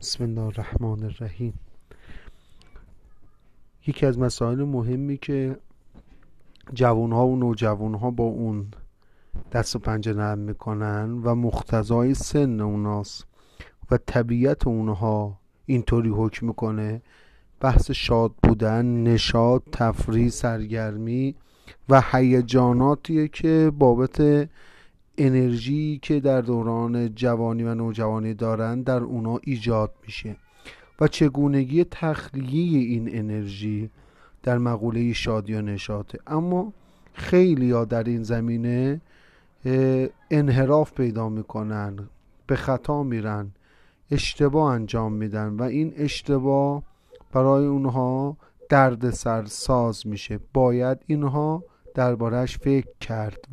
بسم الله الرحمن الرحیم. یکی از مسائل مهمی که جوان ها و نوجوان ها با اون دست و پنجه نرم می‌کنن و مختزای سن اوناست و طبیعت اونها اینطوری حکم می‌کنه. بحث شاد بودن نشاد تفریح سرگرمی و هیجاناتیه که بابت انرژی که در دوران جوانی و نوجوانی دارن در اونا ایجاد میشه. و چگونگی تخلیه این انرژی در مقوله شادی و نشاطه. اما خیلی ها در این زمینه انحراف پیدا می‌کنن به خطا میرن اشتباه انجام میدن و این اشتباه برای اونها درد سر ساز میشه. باید اینها دربارهش فکر کرد.